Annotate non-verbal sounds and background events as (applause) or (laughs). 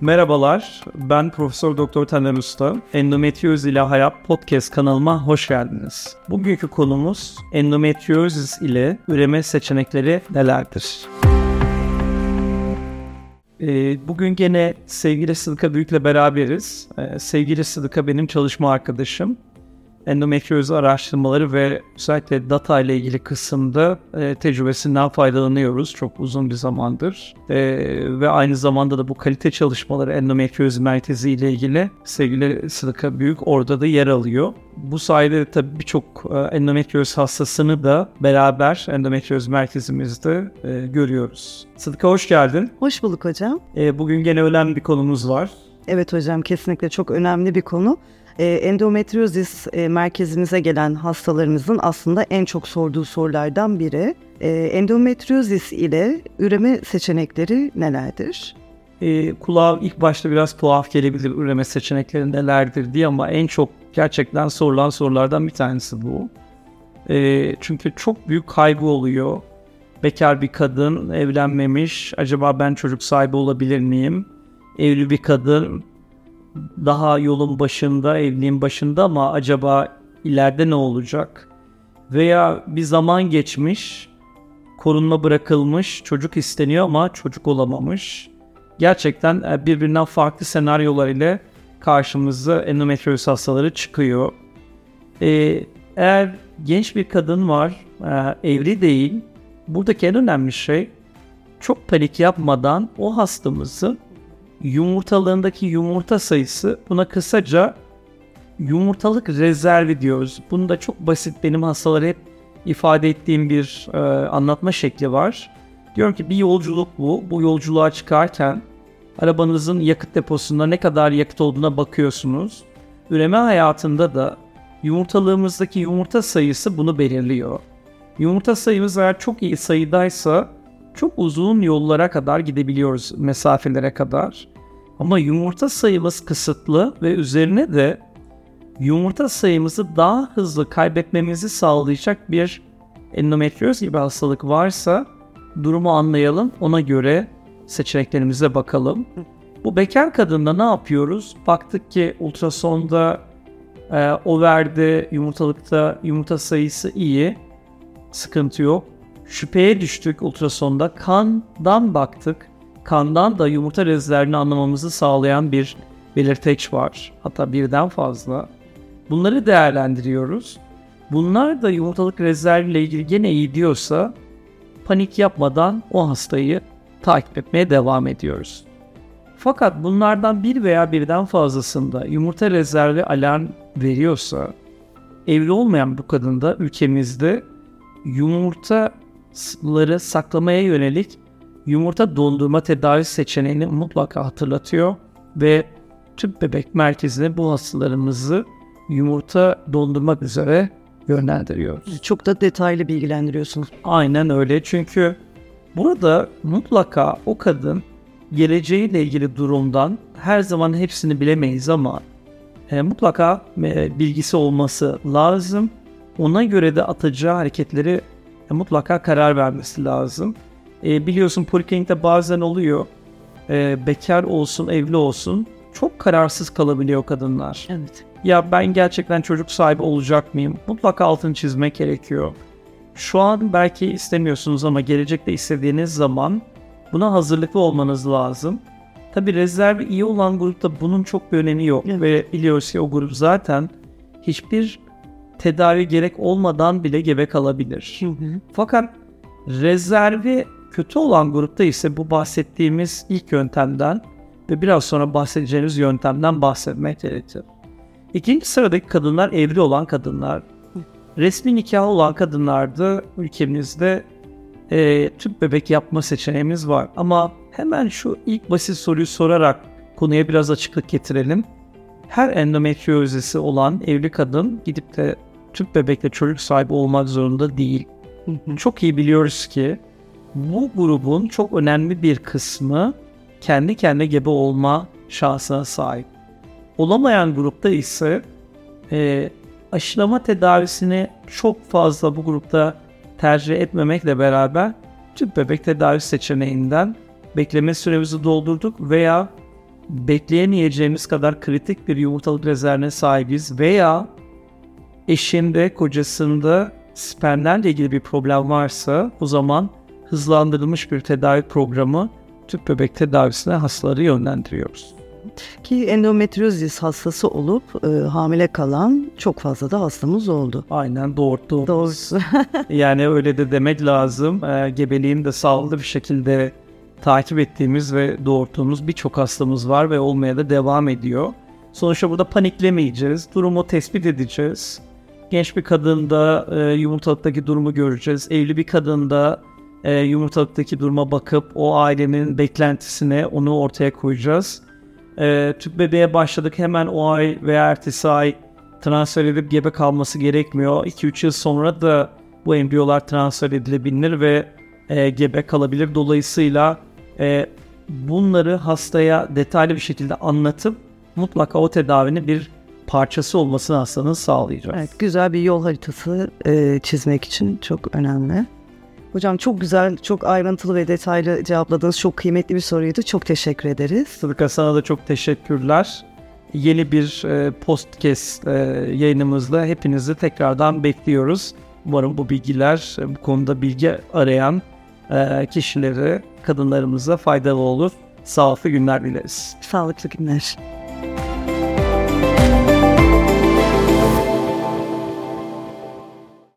Merhabalar, ben Profesör Doktor Taner Usta. Endometrioz ile Hayat Podcast kanalıma hoş geldiniz. Bugünkü konumuz endometriozis ile üreme seçenekleri nelerdir? Ee, bugün gene sevgili Sıdıka Büyük'le beraberiz. Ee, sevgili Sıdıka benim çalışma arkadaşım endometrioz araştırmaları ve özellikle data ile ilgili kısımda e, tecrübesinden faydalanıyoruz çok uzun bir zamandır. E, ve aynı zamanda da bu kalite çalışmaları endometrioz merkezi ile ilgili sevgili Sıdıka Büyük orada da yer alıyor. Bu sayede tabii birçok e, endometrioz hastasını da beraber endometrioz merkezimizde e, görüyoruz. Sıdıka hoş geldin. Hoş bulduk hocam. E, bugün gene önemli bir konumuz var. Evet hocam kesinlikle çok önemli bir konu. E, endometriozis e, merkezimize gelen hastalarımızın aslında en çok sorduğu sorulardan biri. E, endometriozis ile üreme seçenekleri nelerdir? E, kulağa ilk başta biraz tuhaf gelebilir üreme seçenekleri nelerdir diye ama en çok gerçekten sorulan sorulardan bir tanesi bu. E, çünkü çok büyük kaygı oluyor. Bekar bir kadın, evlenmemiş, acaba ben çocuk sahibi olabilir miyim? Evli bir kadın, daha yolun başında, evliliğin başında ama acaba ileride ne olacak? Veya bir zaman geçmiş, korunma bırakılmış, çocuk isteniyor ama çocuk olamamış. Gerçekten e, birbirinden farklı senaryolar ile karşımıza endometrioz hastaları çıkıyor. Ee, eğer genç bir kadın var, e, evli değil, buradaki en önemli şey çok panik yapmadan o hastamızı yumurtalarındaki yumurta sayısı buna kısaca yumurtalık rezervi diyoruz. Bunu da çok basit benim hastalara hep ifade ettiğim bir e, anlatma şekli var. Diyorum ki bir yolculuk bu. Bu yolculuğa çıkarken arabanızın yakıt deposunda ne kadar yakıt olduğuna bakıyorsunuz. Üreme hayatında da yumurtalığımızdaki yumurta sayısı bunu belirliyor. Yumurta sayımız eğer çok iyi sayıdaysa çok uzun yollara kadar gidebiliyoruz mesafelere kadar. Ama yumurta sayımız kısıtlı ve üzerine de yumurta sayımızı daha hızlı kaybetmemizi sağlayacak bir endometrioz gibi hastalık varsa durumu anlayalım. Ona göre seçeneklerimize bakalım. Bu bekar kadında ne yapıyoruz? Baktık ki ultrasonda e, overde, yumurtalıkta yumurta sayısı iyi. Sıkıntı yok. Şüpheye düştük ultrasonda. Kandan baktık. Kandan da yumurta rezervini anlamamızı sağlayan bir belirteç var. Hatta birden fazla. Bunları değerlendiriyoruz. Bunlar da yumurtalık rezerviyle ilgili gene iyi diyorsa panik yapmadan o hastayı takip etmeye devam ediyoruz. Fakat bunlardan bir veya birden fazlasında yumurta rezervi alarm veriyorsa evli olmayan bu kadında ülkemizde yumurtaları saklamaya yönelik yumurta dondurma tedavi seçeneğini mutlaka hatırlatıyor ve tüp bebek merkezine bu hastalarımızı yumurta dondurmak üzere yönlendiriyoruz. Çok da detaylı bilgilendiriyorsunuz. Aynen öyle çünkü burada mutlaka o kadın geleceğiyle ilgili durumdan her zaman hepsini bilemeyiz ama e, mutlaka e, bilgisi olması lazım. Ona göre de atacağı hareketleri e, mutlaka karar vermesi lazım. E, biliyorsun poliklinikte bazen oluyor. E, bekar olsun, evli olsun çok kararsız kalabiliyor kadınlar. Evet. Ya ben gerçekten çocuk sahibi olacak mıyım? Mutlaka altını çizmek gerekiyor. Şu an belki istemiyorsunuz ama gelecekte istediğiniz zaman buna hazırlıklı olmanız lazım. Tabi rezervi iyi olan grupta bunun çok bir önemi yok. Evet. Ve biliyoruz ki o grup zaten hiçbir tedavi gerek olmadan bile gebe kalabilir. Hı hı. Fakat rezervi kötü olan grupta ise bu bahsettiğimiz ilk yöntemden ve biraz sonra bahsedeceğimiz yöntemden bahsetmek gerekir. İkinci sıradaki kadınlar evli olan kadınlar. Resmi nikah olan kadınlarda ülkemizde e, tüp bebek yapma seçeneğimiz var. Ama hemen şu ilk basit soruyu sorarak konuya biraz açıklık getirelim. Her endometriozisi olan evli kadın gidip de tüp bebekle çocuk sahibi olmak zorunda değil. Çok iyi biliyoruz ki bu grubun çok önemli bir kısmı kendi kendine gebe olma şansına sahip. Olamayan grupta ise e, aşılama tedavisini çok fazla bu grupta tercih etmemekle beraber tüp bebek tedavi seçeneğinden bekleme süremizi doldurduk veya bekleyemeyeceğimiz kadar kritik bir yumurtalık rezervine sahibiz veya eşinde, kocasında spermlerle ilgili bir problem varsa o zaman hızlandırılmış bir tedavi programı tüp bebek tedavisine hastaları yönlendiriyoruz. Ki endometriozis hastası olup e, hamile kalan çok fazla da hastamız oldu. Aynen doğurttuğumuz. Doğrusu. (laughs) yani öyle de demek lazım. E, gebeliğin de sağlıklı bir şekilde takip ettiğimiz ve doğurttuğumuz birçok hastamız var ve olmaya da devam ediyor. Sonuçta burada paniklemeyeceğiz. Durumu tespit edeceğiz. Genç bir kadında e, yumurtalıktaki durumu göreceğiz. Evli bir kadında e, yumurtalıktaki duruma bakıp o ailenin beklentisine onu ortaya koyacağız. E, tüp bebeğe başladık hemen o ay veya ertesi ay transfer edip gebe kalması gerekmiyor. 2-3 yıl sonra da bu embriyolar transfer edilebilir ve e, gebe kalabilir. Dolayısıyla e, bunları hastaya detaylı bir şekilde anlatıp mutlaka o tedavinin bir parçası olmasını hastanın sağlayacağız. Evet, güzel bir yol haritası e, çizmek için çok önemli. Hocam çok güzel, çok ayrıntılı ve detaylı cevapladığınız çok kıymetli bir soruydu. Çok teşekkür ederiz. Sıdıka sana da çok teşekkürler. Yeni bir e, podcast e, yayınımızda hepinizi tekrardan bekliyoruz. Umarım bu bilgiler, bu konuda bilgi arayan e, kişilere, kadınlarımıza faydalı olur. Sağlıklı günler dileriz. Sağlıklı günler.